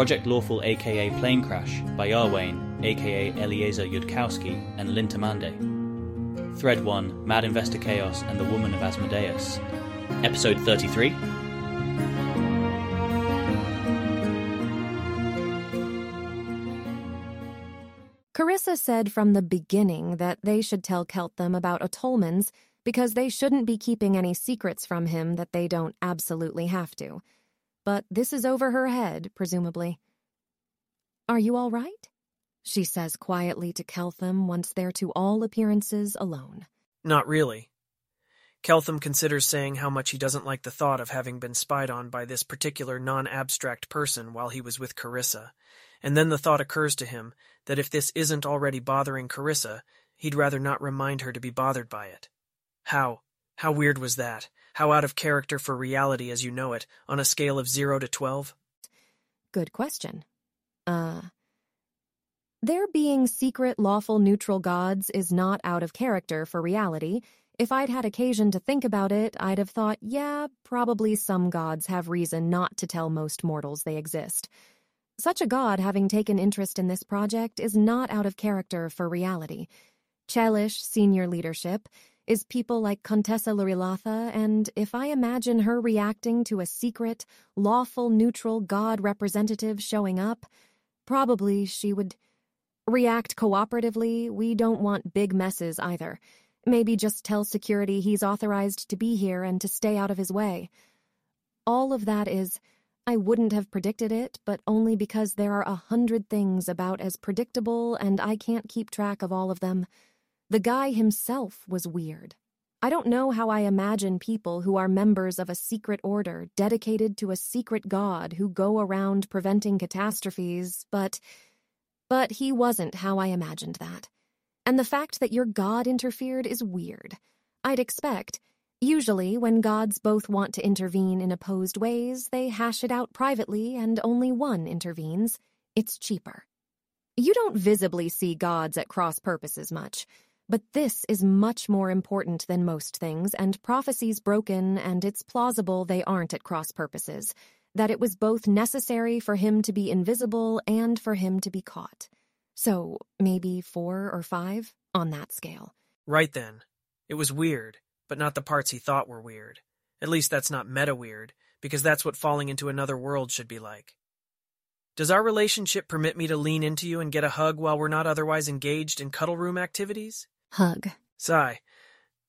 Project Lawful aka Planecrash by Iarwain aka Eliezer Yudkowsky and Lintamande. Thread 1 Mad Investor Chaos and the Woman of Asmodeus. Episode 33 Carissa said from the beginning that they should tell Keltham about Otolmens because they shouldn't be keeping any secrets from him that they don't absolutely have to. But this is over her head, presumably. Are you all right? She says quietly to Keltham once they're to all appearances alone. Not really. Keltham considers saying how much he doesn't like the thought of having been spied on by this particular non abstract person while he was with Carissa, and then the thought occurs to him that if this isn't already bothering Carissa, he'd rather not remind her to be bothered by it. How? How weird was that? How out of character for reality as you know it, on a scale of 0 to 12? Good question. Uh. There being secret, lawful, neutral gods is not out of character for reality. If I'd had occasion to think about it, I'd have thought, yeah, probably some gods have reason not to tell most mortals they exist. Such a god having taken interest in this project is not out of character for reality. Chelish senior leadership is people like Contessa Lurilatha, and if I imagine her reacting to a secret, lawful, neutral god representative showing up, probably she would react cooperatively. We don't want big messes either. Maybe just tell security he's authorized to be here and to stay out of his way. All of that is I wouldn't have predicted it, but only because there are a hundred things about as predictable and I can't keep track of all of them. The guy himself was weird. I don't know how I imagine people who are members of a secret order dedicated to a secret god who go around preventing catastrophes, but. But he wasn't how I imagined that. And the fact that your god interfered is weird. I'd expect Usually, when gods both want to intervene in opposed ways, they hash it out privately and only one intervenes. It's cheaper. You don't visibly see gods at cross purposes much, but this is much more important than most things, and prophecy's broken, and it's plausible they aren't at cross purposes, that it was both necessary for him to be invisible and for him to be caught. So, maybe four or five on that scale. Right then. It was weird but not the parts he thought were weird. At least that's not meta weird, because that's what falling into another world should be like. Does our relationship permit me to lean into you and get a hug while we're not otherwise engaged in cuddle room activities? Hug. Sigh.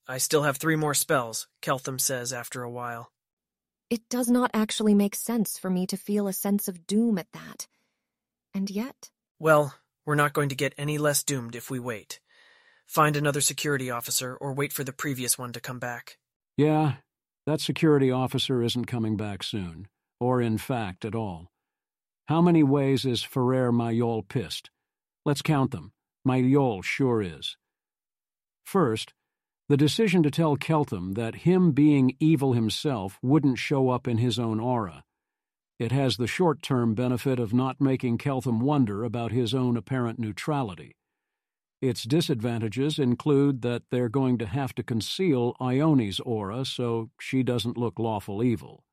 I still have three more spells, Keltham says after a while. It does not actually make sense for me to feel a sense of doom at that. And yet. Well, we're not going to get any less doomed if we wait. Find another security officer or wait for the previous one to come back. Yeah, that security officer isn't coming back soon, or in fact at all. How many ways is Ferrer Mayol pissed? Let's count them. Mayol sure is. First, the decision to tell Keltham that him being evil himself wouldn't show up in his own aura. It has the short term benefit of not making Keltham wonder about his own apparent neutrality. Its disadvantages include that they're going to have to conceal Ione's aura so she doesn't look lawful evil.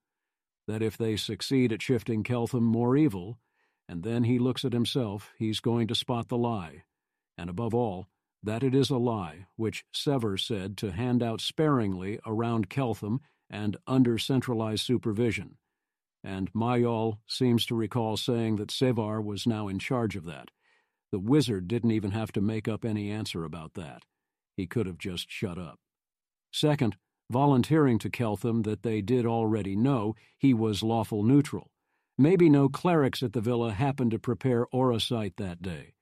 That if they succeed at shifting Keltham more evil, and then he looks at himself, he's going to spot the lie. And above all, that it is a lie, which Sevar said to hand out sparingly around Keltham and under centralized supervision. And Mayol seems to recall saying that Sevar was now in charge of that. The wizard didn't even have to make up any answer about that. He could have just shut up. Second, volunteering to Keltham that they did already know he was lawful neutral. Maybe no clerics at the villa happened to prepare aura sight that day.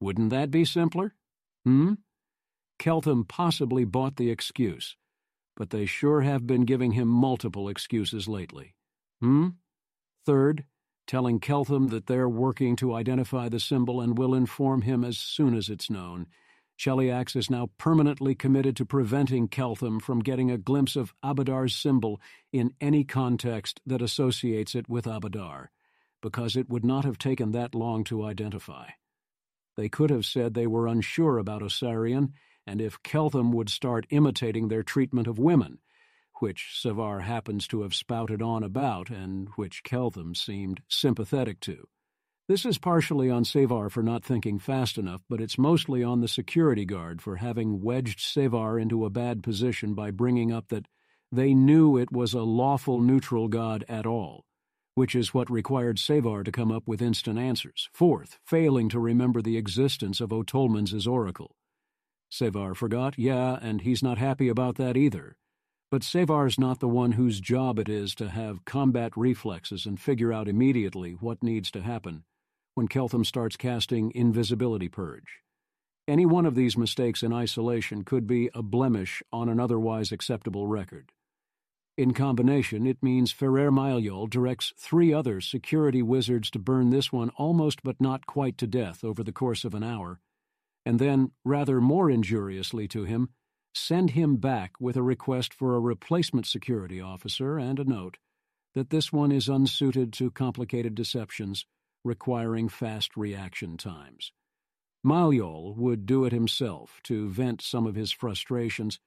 Wouldn't that be simpler? Hmm? Keltham possibly bought the excuse, but they sure have been giving him multiple excuses lately. Hmm? Third, telling Keltham that they're working to identify the symbol and will inform him as soon as it's known. Cheliax is now permanently committed to preventing Keltham from getting a glimpse of Abadar's symbol in any context that associates it with Abadar, because it would not have taken that long to identify. They could have said they were unsure about Osarian, and if Keltham would start imitating their treatment of women, which Sevar happens to have spouted on about and which Keltham seemed sympathetic to. This is partially on Sevar for not thinking fast enough, but it's mostly on the security guard for having wedged Sevar into a bad position by bringing up that they knew it was a lawful neutral god at all, which is what required Sevar to come up with instant answers. Fourth, failing to remember the existence of Otolmens' oracle. Sevar forgot, yeah, and he's not happy about that either. But Sevar's not the one whose job it is to have combat reflexes and figure out immediately what needs to happen when Keltham starts casting Invisibility Purge. Any one of these mistakes in isolation could be a blemish on an otherwise acceptable record. In combination, it means Ferrer Mailliol directs three other security wizards to burn this one almost but not quite to death over the course of an hour, and then, rather more injuriously to him, send him back with a request for a replacement security officer and a note that this one is unsuited to complicated deceptions requiring fast reaction times. Mailliol would do it himself to vent some of his frustrations,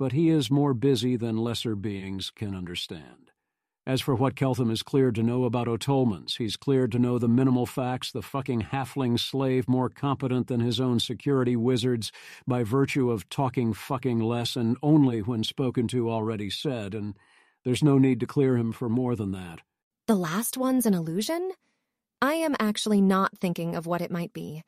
but he is more busy than lesser beings can understand. As for what Keltham is cleared to know about Otolmens', he's cleared to know the minimal facts, the fucking halfling slave more competent than his own security wizards by virtue of talking fucking less and only when spoken to already said, and there's no need to clear him for more than that. The last one's an illusion? I am actually not thinking of what it might be.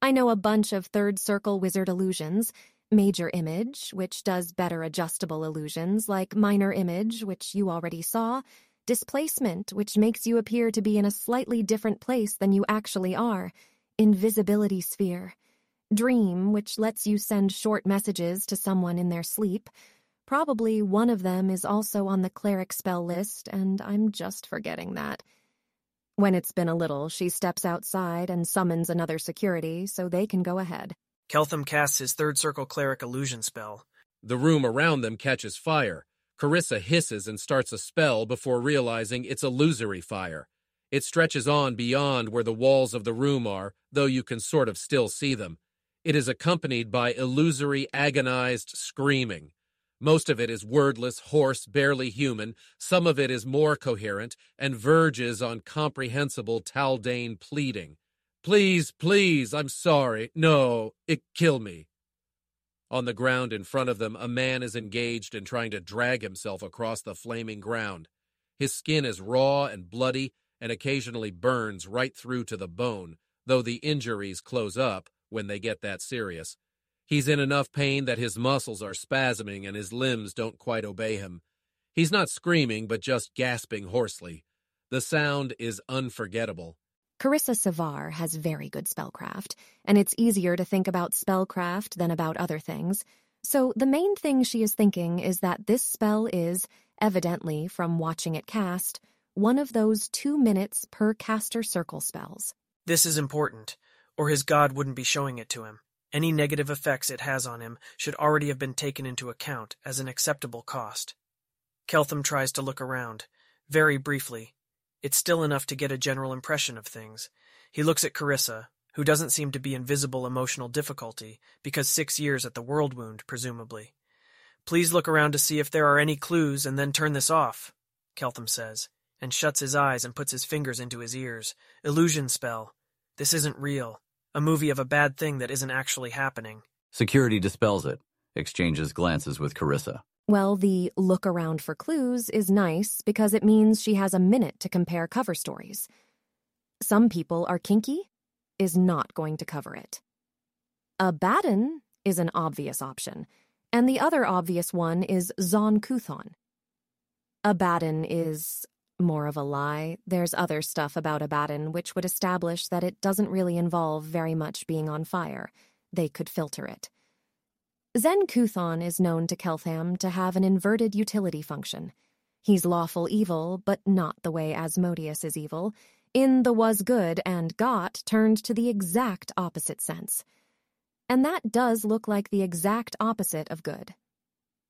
I know a bunch of third circle wizard illusions major image, which does better adjustable illusions, like minor image, which you already saw, displacement, which makes you appear to be in a slightly different place than you actually are, invisibility sphere, dream, which lets you send short messages to someone in their sleep. Probably one of them is also on the cleric spell list, and I'm just forgetting that. When it's been a little, she steps outside and summons another security so they can go ahead. Keltham casts his third circle cleric illusion spell. The room around them catches fire. Carissa hisses and starts a spell before realizing it's illusory fire. It stretches on beyond where the walls of the room are, though you can sort of still see them. It is accompanied by illusory, agonized screaming. Most of it is wordless, hoarse, barely human. Some of it is more coherent and verges on comprehensible Taldane pleading. Please, please, I'm sorry. No, it kill me. On the ground in front of them, a man is engaged in trying to drag himself across the flaming ground. His skin is raw and bloody and occasionally burns right through to the bone, though the injuries close up when they get that serious. He's in enough pain that his muscles are spasming and his limbs don't quite obey him. He's not screaming, but just gasping hoarsely. The sound is unforgettable. Carissa Sevar has very good spellcraft, and it's easier to think about spellcraft than about other things. So the main thing she is thinking is that this spell is, evidently from watching it cast, one of those two minutes per caster circle spells. This is important, or his god wouldn't be showing it to him. Any negative effects it has on him should already have been taken into account as an acceptable cost. Keltham tries to look around, very briefly. It's still enough to get a general impression of things. He looks at Carissa, who doesn't seem to be in visible emotional difficulty, because six years at the world wound, presumably. Please look around to see if there are any clues and then turn this off, Keltham says, and shuts his eyes and puts his fingers into his ears. Illusion spell. This isn't real. A movie of a bad thing that isn't actually happening. Security dispels it, exchanges glances with Carissa. Well, the look around for clues is nice because it means she has a minute to compare cover stories. Some people are kinky is not going to cover it. Abaddon is an obvious option, and the other obvious one is Zon Kuthon. Abaddon is more of a lie. There's other stuff about Abaddon which would establish that it doesn't really involve very much being on fire. They could filter it. Zon Kuthon is known to Keltham to have an inverted utility function. He's lawful evil, but not the way Asmodeus is evil. In the was good and got turned to the exact opposite sense. And that does look like the exact opposite of good.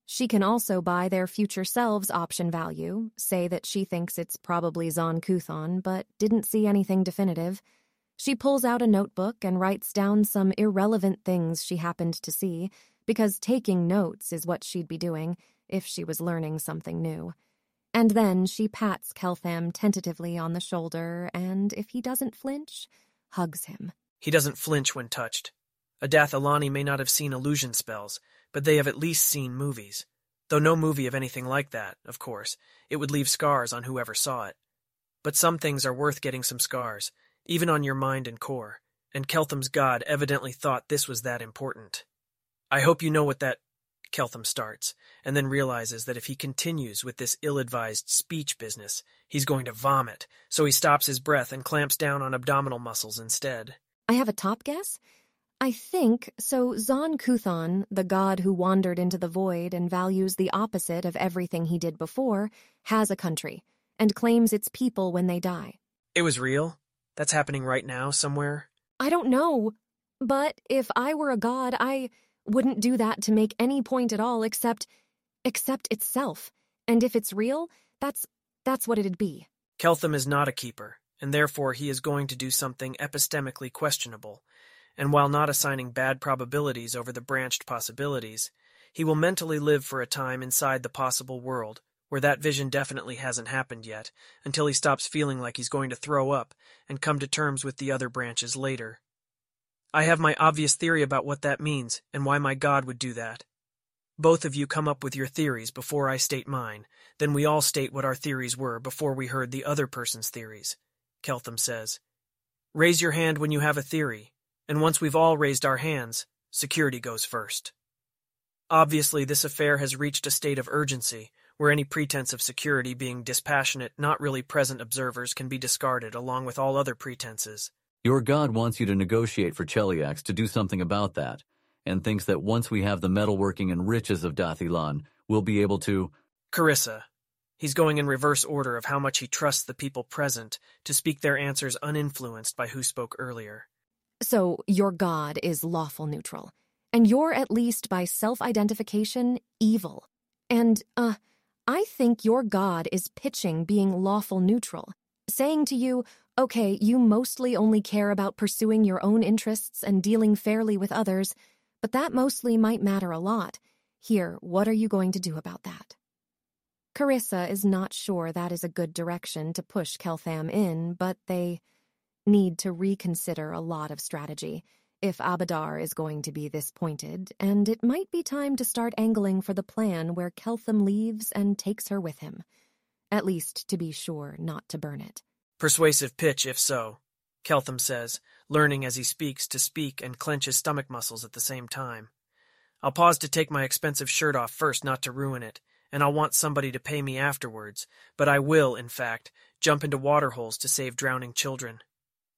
She can also buy their future selves option value, say that she thinks it's probably Zon Kuthon, but didn't see anything definitive. She pulls out a notebook and writes down some irrelevant things she happened to see, because taking notes is what she'd be doing if she was learning something new. And then she pats Keltham tentatively on the shoulder and, if he doesn't flinch, hugs him. He doesn't flinch when touched. Adath may not have seen illusion spells, but they have at least seen movies. Though no movie of anything like that, of course, it would leave scars on whoever saw it. But some things are worth getting some scars, even on your mind and core, and Keltham's god evidently thought this was that important. I hope you know what that Keltham starts, and then realizes that if he continues with this ill-advised speech business, he's going to vomit, so he stops his breath and clamps down on abdominal muscles instead. I have a top guess? I think, so Zon Kuthon, the god who wandered into the void and values the opposite of everything he did before, has a country, and claims its people when they die. It was real? That's happening right now, somewhere? I don't know. But if I were a god, I wouldn't do that to make any point at all except except itself. And if it's real, that's that's what it'd be. Keltham is not a keeper, and therefore he is going to do something epistemically questionable. And while not assigning bad probabilities over the branched possibilities, he will mentally live for a time inside the possible world, where that vision definitely hasn't happened yet, until he stops feeling like he's going to throw up and come to terms with the other branches later. I have my obvious theory about what that means and why my God would do that. Both of you come up with your theories before I state mine, then we all state what our theories were before we heard the other person's theories, Keltham says. Raise your hand when you have a theory, and once we've all raised our hands, security goes first. Obviously, this affair has reached a state of urgency, where any pretense of security being dispassionate, not really present observers can be discarded along with all other pretenses. Your god wants you to negotiate for Cheliax to do something about that, and thinks that once we have the metalworking and riches of Dath ilan, we'll be able to. Carissa. He's going in reverse order of how much he trusts the people present to speak their answers uninfluenced by who spoke earlier. So your god is lawful neutral, and you're at least by self-identification evil. And, uh, I think your god is pitching being lawful neutral, saying to you, Okay, you mostly only care about pursuing your own interests and dealing fairly with others, but that mostly might matter a lot. Here, what are you going to do about that? Carissa is not sure that is a good direction to push Keltham in, but they need to reconsider a lot of strategy if Abadar is going to be this pointed, and it might be time to start angling for the plan where Keltham leaves and takes her with him. At least to be sure not to burn it. Persuasive pitch, if so, Keltham says, learning as he speaks to speak and clench his stomach muscles at the same time. I'll pause to take my expensive shirt off first not to ruin it, and I'll want somebody to pay me afterwards, but I will, in fact, jump into waterholes to save drowning children.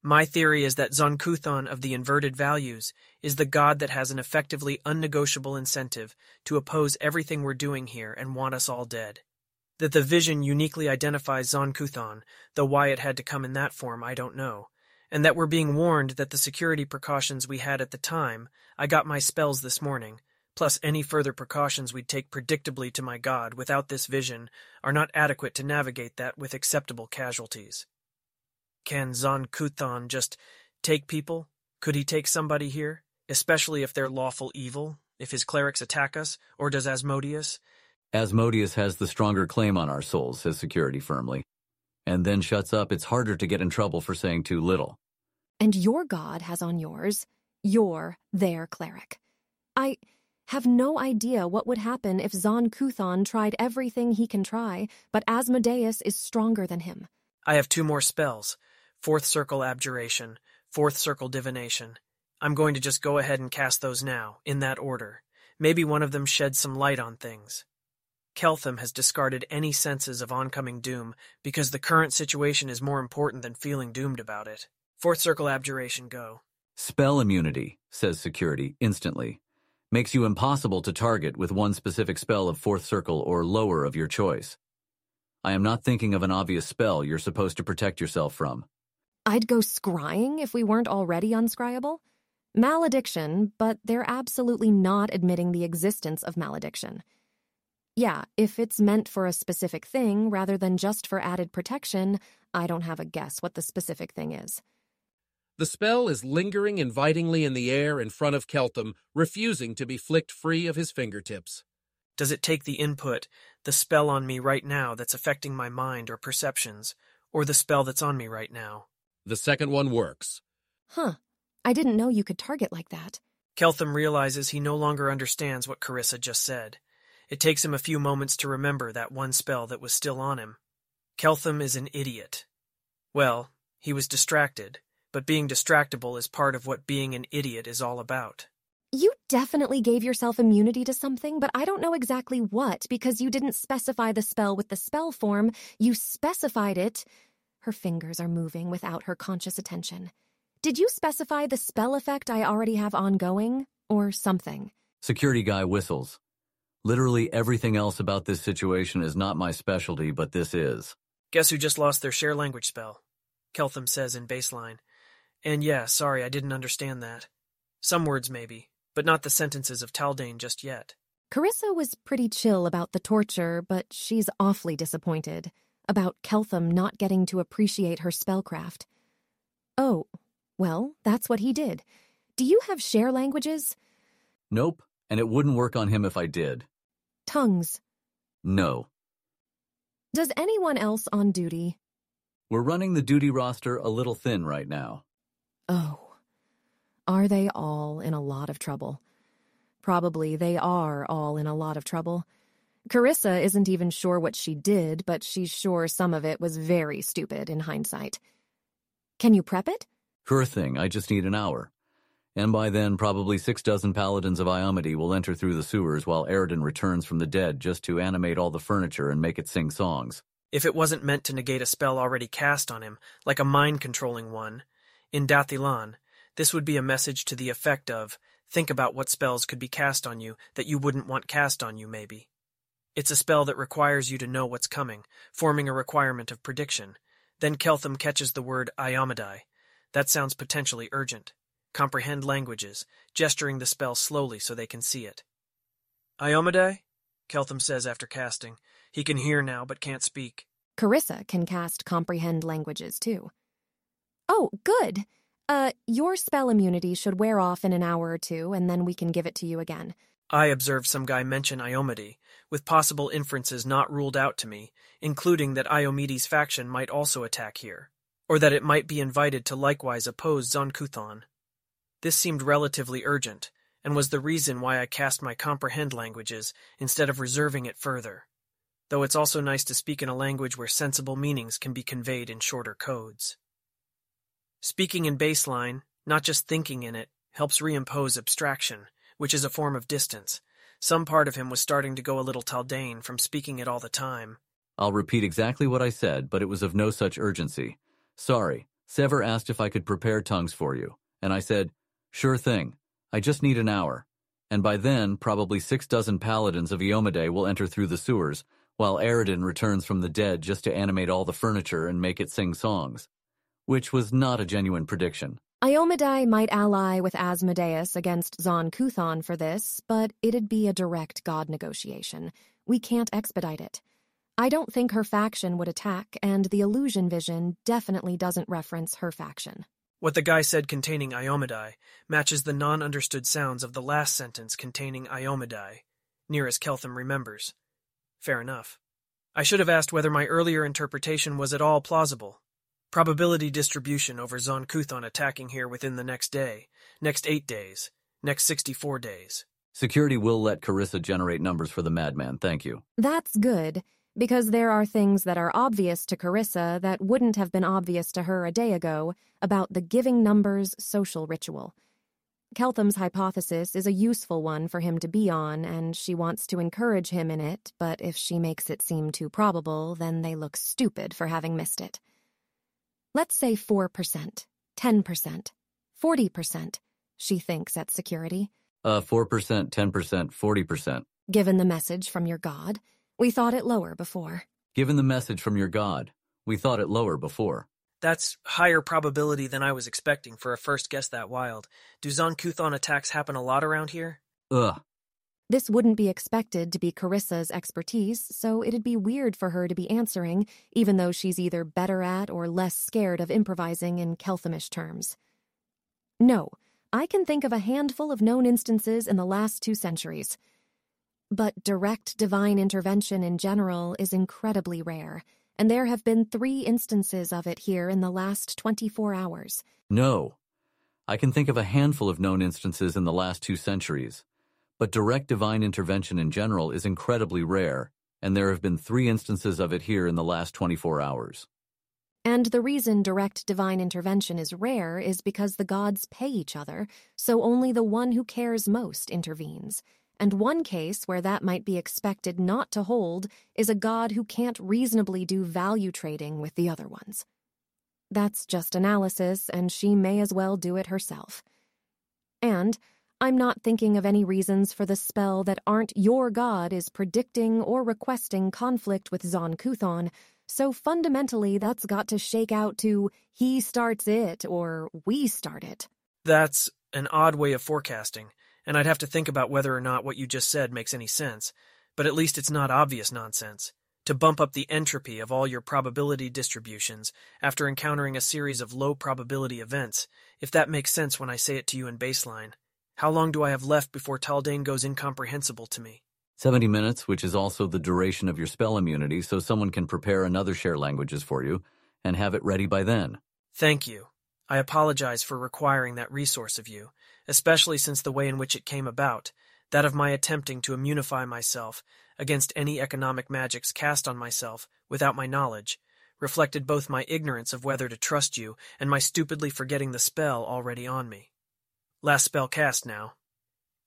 My theory is that Zonkuthon of the inverted values is the god that has an effectively unnegotiable incentive to oppose everything we're doing here and want us all dead. That the vision uniquely identifies Zon-Kuthon, though why it had to come in that form I don't know, and that we're being warned that the security precautions we had at the time, I got my spells this morning, plus any further precautions we'd take predictably to my god without this vision, are not adequate to navigate that with acceptable casualties. Can Zon-Kuthon just take people? Could he take somebody here? Especially if they're lawful evil? If his clerics attack us? Or does Asmodeus? Asmodeus has the stronger claim on our souls, says security firmly. And then shuts up, it's harder to get in trouble for saying too little. And your god has on yours, you're their cleric. I have no idea what would happen if Zon Kuthon tried everything he can try, but Asmodeus is stronger than him. I have two more spells Fourth Circle Abjuration, Fourth Circle Divination. I'm going to just go ahead and cast those now, in that order. Maybe one of them sheds some light on things. Keltham has discarded any senses of oncoming doom because the current situation is more important than feeling doomed about it. Fourth circle abjuration go. Spell immunity, says security, instantly. Makes you impossible to target with one specific spell of fourth circle or lower of your choice. I am not thinking of an obvious spell you're supposed to protect yourself from. I'd go scrying if we weren't already unscryable. Malediction, but they're absolutely not admitting the existence of malediction. Yeah, if it's meant for a specific thing rather than just for added protection, I don't have a guess what the specific thing is. The spell is lingering invitingly in the air in front of Keltham, refusing to be flicked free of his fingertips. Does it take the input, the spell on me right now that's affecting my mind or perceptions, or the spell that's on me right now? The second one works. Huh. I didn't know you could target like that. Keltham realizes he no longer understands what Carissa just said. It takes him a few moments to remember that one spell that was still on him. Keltham is an idiot. Well, he was distracted, but being distractible is part of what being an idiot is all about. You definitely gave yourself immunity to something, but I don't know exactly what because you didn't specify the spell with the spell form. You specified it. Her fingers are moving without her conscious attention. Did you specify the spell effect I already have ongoing, or something? Security guy whistles. Literally everything else about this situation is not my specialty, but this is. Guess who just lost their share language spell? Keltham says in baseline. And yeah, sorry, I didn't understand that. Some words maybe, but not the sentences of Taldane just yet. Carissa was pretty chill about the torture, but she's awfully disappointed about Keltham not getting to appreciate her spellcraft. Oh, well, that's what he did. Do you have share languages? Nope, and it wouldn't work on him if I did. Tongues. No. Does anyone else on duty? We're running the duty roster a little thin right now. Oh. Are they all in a lot of trouble? Probably they are all in a lot of trouble. Carissa isn't even sure what she did, but she's sure some of it was very stupid in hindsight. Can you prep it? Sure thing, I just need an hour. And by then, probably six dozen paladins of Iomedae will enter through the sewers while Aroden returns from the dead just to animate all the furniture and make it sing songs. If it wasn't meant to negate a spell already cast on him, like a mind-controlling one, in Dath ilan, this would be a message to the effect of, think about what spells could be cast on you that you wouldn't want cast on you, maybe. It's a spell that requires you to know what's coming, forming a requirement of prediction. Then Keltham catches the word Iomedae. That sounds potentially urgent. Comprehend languages, gesturing the spell slowly so they can see it. Iomedae? Keltham says after casting. He can hear now but can't speak. Carissa can cast comprehend languages too. Oh, good. Uh, your spell immunity should wear off in an hour or two, and then we can give it to you again. I observed some guy mention Iomedae, with possible inferences not ruled out to me, including that Iomedae's faction might also attack here, or that it might be invited to likewise oppose Zon-Kuthon. This seemed relatively urgent, and was the reason why I cast my comprehend languages instead of reserving it further, though it's also nice to speak in a language where sensible meanings can be conveyed in shorter codes. Speaking in baseline, not just thinking in it, helps reimpose abstraction, which is a form of distance. Some part of him was starting to go a little Taldane from speaking it all the time. I'll repeat exactly what I said, but it was of no such urgency. Sorry, Sevar asked if I could prepare tongues for you, and I said, sure thing. I just need an hour. And by then, probably six dozen paladins of Iomedae will enter through the sewers, while Aroden returns from the dead just to animate all the furniture and make it sing songs which was not a genuine prediction. Iomedae might ally with Asmodeus against Zon-Kuthon for this, but it'd be a direct god negotiation. We can't expedite it. I don't think her faction would attack, and the illusion vision definitely doesn't reference her faction. What the guy said containing Iomedae matches the non-understood sounds of the last sentence containing Iomedae, near as Keltham remembers. Fair enough. I should have asked whether my earlier interpretation was at all plausible. Probability distribution over Zon-Kuthon attacking here within the next day, next eight days, next 64 days. Security will let Carissa generate numbers for the madman, thank you. That's good, because there are things that are obvious to Carissa that wouldn't have been obvious to her a day ago about the giving numbers social ritual. Keltham's hypothesis is a useful one for him to be on, and she wants to encourage him in it, but if she makes it seem too probable, then they look stupid for having missed it. Let's say 4%, 10%, 40%, she thinks at security. Uh, 4%, 10%, 40%. Given the message from your god, we thought it lower before. Given the message from your god, we thought it lower before. That's higher probability than I was expecting for a first guess that wild. Do Zon-Kuthon attacks happen a lot around here? Ugh. This wouldn't be expected to be Carissa's expertise, so it'd be weird for her to be answering, even though she's either better at or less scared of improvising in Kelthamish terms. No, I can think of a handful of known instances in the last two centuries. But direct divine intervention in general is incredibly rare, and there have been three instances of it here in the last 24 hours. No. I can think of a handful of known instances in the last two centuries. But direct divine intervention in general is incredibly rare, and there have been three instances of it here in the last 24 hours. And the reason direct divine intervention is rare is because the gods pay each other, so only the one who cares most intervenes. And one case where that might be expected not to hold is a god who can't reasonably do value trading with the other ones. That's just analysis, and she may as well do it herself. And I'm not thinking of any reasons for the spell that aren't your god is predicting or requesting conflict with Zon Kuthon, so fundamentally that's got to shake out to he starts it or we start it. That's an odd way of forecasting, and I'd have to think about whether or not what you just said makes any sense, but at least it's not obvious nonsense. To bump up the entropy of all your probability distributions after encountering a series of low probability events, if that makes sense when I say it to you in baseline. How long do I have left before Taldane goes incomprehensible to me? 70 minutes, which is also the duration of your spell immunity, so someone can prepare another share languages for you and have it ready by then. Thank you. I apologize for requiring that resource of you, especially since the way in which it came about, that of my attempting to immunify myself against any economic magics cast on myself without my knowledge, reflected both my ignorance of whether to trust you and my stupidly forgetting the spell already on me. Last spell cast now.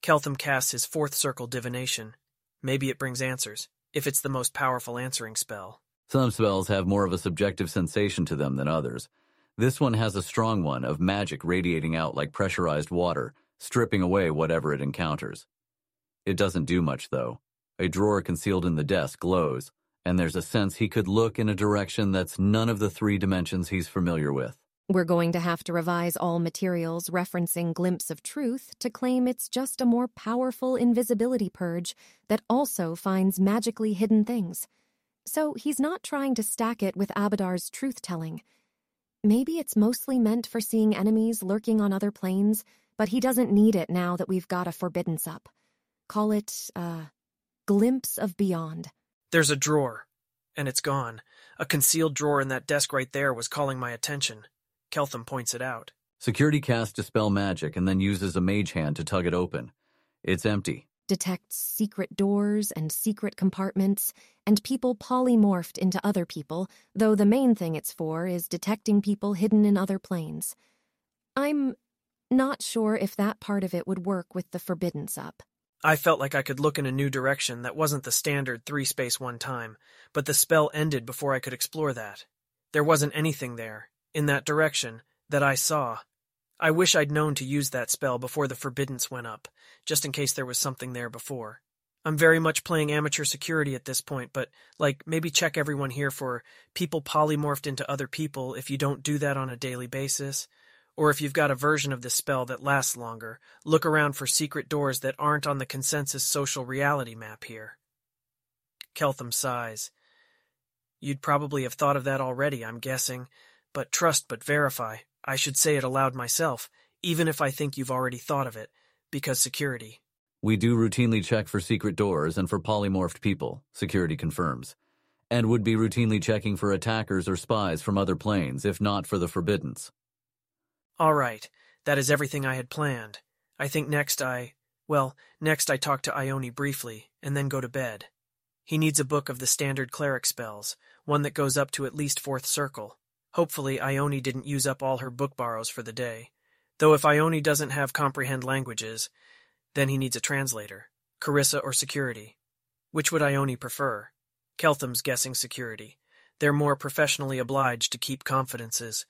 Keltham casts his fourth circle divination. Maybe it brings answers, if it's the most powerful answering spell. Some spells have more of a subjective sensation to them than others. This one has a strong one of magic radiating out like pressurized water, stripping away whatever it encounters. It doesn't do much, though. A drawer concealed in the desk glows, and there's a sense he could look in a direction that's none of the three dimensions he's familiar with. We're going to have to revise all materials referencing Glimpse of Truth to claim it's just a more powerful invisibility purge that also finds magically hidden things. So he's not trying to stack it with Abadar's truth telling. Maybe it's mostly meant for seeing enemies lurking on other planes, but he doesn't need it now that we've got a forbiddance up. Call it, uh, Glimpse of Beyond. There's a drawer, and it's gone. A concealed drawer in that desk right there was calling my attention. Keltham points it out. Security casts Dispel Magic and then uses a mage hand to tug it open. It's empty. Detects secret doors and secret compartments, and people polymorphed into other people, though the main thing it's for is detecting people hidden in other planes. I'm not sure if that part of it would work with the forbiddance up. I felt like I could look in a new direction that wasn't the standard three space one time, but the spell ended before I could explore that. There wasn't anything there, in that direction, that I saw. I wish I'd known to use that spell before the forbiddance went up, just in case there was something there before. I'm very much playing amateur security at this point, but, like, maybe check everyone here for people polymorphed into other people if you don't do that on a daily basis. Or if you've got a version of this spell that lasts longer, look around for secret doors that aren't on the consensus social reality map here. Keltham sighs. You'd probably have thought of that already, I'm guessing, but trust but verify. I should say it aloud myself, even if I think you've already thought of it, because security. We do routinely check for secret doors and for polymorphed people, security confirms, and would be routinely checking for attackers or spies from other planes, if not for the forbiddance. All right, that is everything I had planned. I think next I. Well, next I talk to Ione briefly, and then go to bed. He needs a book of the standard cleric spells, one that goes up to at least fourth circle. Hopefully, Ione didn't use up all her book borrows for the day. Though if Ione doesn't have comprehend languages, then he needs a translator. Carissa or security. Which would Ione prefer? Keltham's guessing security. They're more professionally obliged to keep confidences.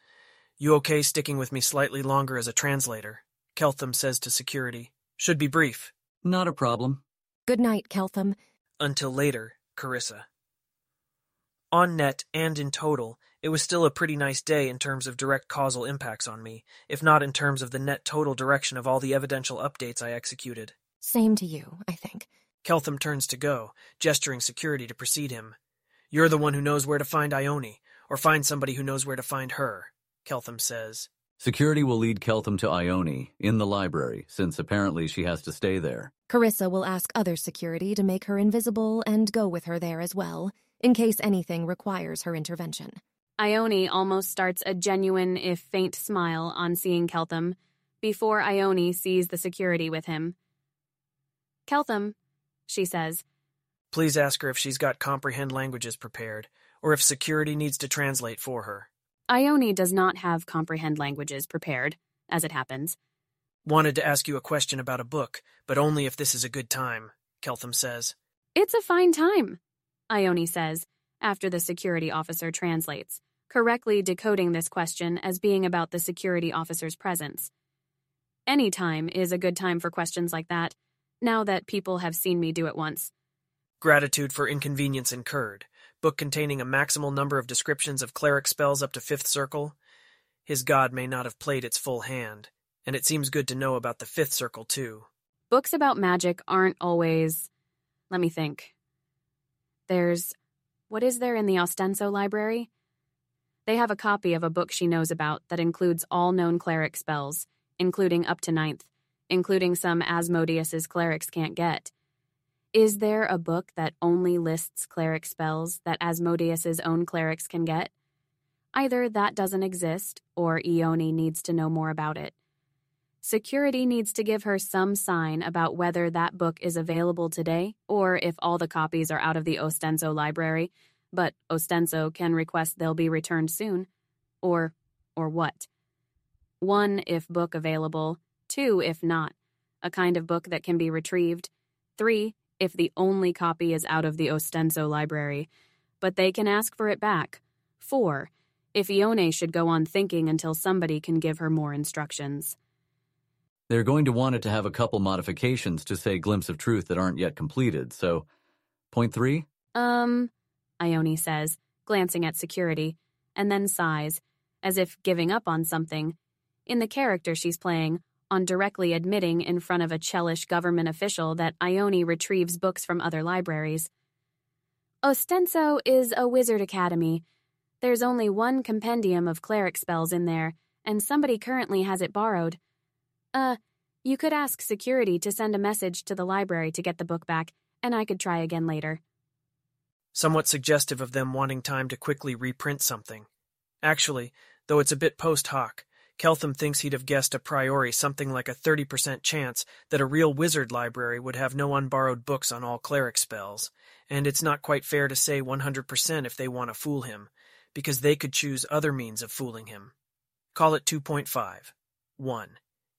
You okay sticking with me slightly longer as a translator? Keltham says to security. Should be brief. Not a problem. Good night, Keltham. Until later, Carissa. On net and in total, it was still a pretty nice day in terms of direct causal impacts on me, if not in terms of the net total direction of all the evidential updates I executed. Same to you, I think. Keltham turns to go, gesturing security to precede him. You're the one who knows where to find Ione, or find somebody who knows where to find her, Keltham says. Security will lead Keltham to Ione in the library, since apparently she has to stay there. Carissa will ask other security to make her invisible and go with her there as well, in case anything requires her intervention. Ione almost starts a genuine, if faint, smile on seeing Keltham before Ione sees the security with him. Keltham, she says, Please ask her if she's got comprehend languages prepared, or if security needs to translate for her. Ione does not have comprehend languages prepared, as it happens. Wanted to ask you a question about a book, but only if this is a good time, Keltham says. It's a fine time, Ione says, after the security officer translates, correctly decoding this question as being about the security officer's presence. Any time is a good time for questions like that, now that people have seen me do it once. Gratitude for inconvenience incurred. Book containing a maximal number of descriptions of cleric spells up to fifth circle. His god may not have played its full hand, and it seems good to know about the fifth circle too. Books about magic aren't always. Let me think. There's. What is there in the Ostenso library? They have a copy of a book she knows about that includes all known cleric spells, including up to ninth, including some Asmodeus's clerics can't get. Is there a book that only lists cleric spells that Asmodeus's own clerics can get? Either that doesn't exist, or Ione needs to know more about it. Security needs to give her some sign about whether that book is available today, or if all the copies are out of the Ostenso library, but Ostenso can request they'll be returned soon. Or, or what? One, if book available. Two, if not. A kind of book that can be retrieved. Three, if the only copy is out of the Ostenso library, but they can ask for it back. 4. If Ione should go on thinking until somebody can give her more instructions. They're going to want it to have a couple modifications to say glimpse of truth that aren't yet completed, so. Point three? Um, Ione says, glancing at security, and then sighs, as if giving up on something. In the character she's playing, on directly admitting in front of a Chelish government official that Ione retrieves books from other libraries. Ostenso is a wizard academy. There's only one compendium of cleric spells in there, and somebody currently has it borrowed. Uh, you could ask security to send a message to the library to get the book back, and I could try again later. Somewhat suggestive of them wanting time to quickly reprint something. Actually, though it's a bit post hoc, Keltham thinks he'd have guessed a priori something like a 30% chance that a real wizard library would have no unborrowed books on all cleric spells, and it's not quite fair to say 100% if they want to fool him, because they could choose other means of fooling him. Call it 2.5. 1.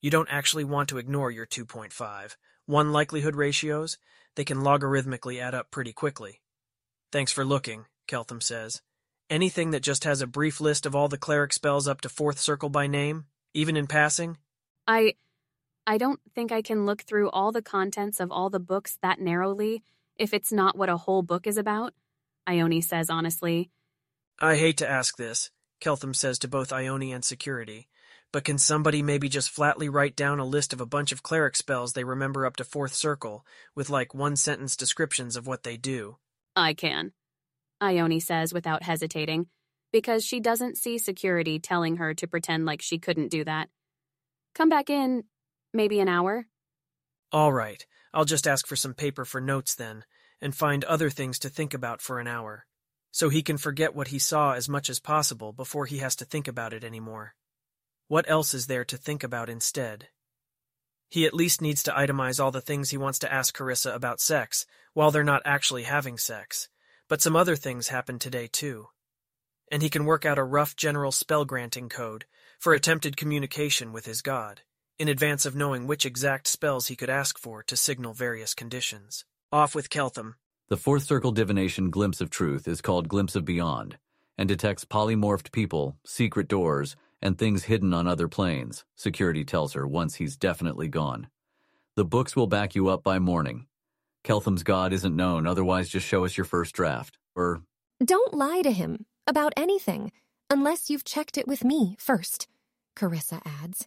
You don't actually want to ignore your 2.5. 1 likelihood ratios, they can logarithmically add up pretty quickly. Thanks for looking, Keltham says. Anything that just has a brief list of all the cleric spells up to fourth circle by name, even in passing? I. I don't think I can look through all the contents of all the books that narrowly if it's not what a whole book is about, Ione says honestly. I hate to ask this, Keltham says to both Ione and security, but can somebody maybe just flatly write down a list of a bunch of cleric spells they remember up to fourth circle, with like one sentence descriptions of what they do? I can. Ione says without hesitating, because she doesn't see security telling her to pretend like she couldn't do that. Come back in maybe an hour. All right, I'll just ask for some paper for notes then, and find other things to think about for an hour, so he can forget what he saw as much as possible before he has to think about it anymore. What else is there to think about instead? He at least needs to itemize all the things he wants to ask Carissa about sex, while they're not actually having sex but some other things happened today, too. And he can work out a rough general spell granting code for attempted communication with his god, in advance of knowing which exact spells he could ask for to signal various conditions. Off with Keltham. The fourth circle divination Glimpse of Truth is called Glimpse of Beyond and detects polymorphed people, secret doors, and things hidden on other planes, security tells her once he's definitely gone. The books will back you up by morning, Keltham's god isn't known, otherwise just show us your first draft. Or. Don't lie to him about anything, unless you've checked it with me first, Carissa adds.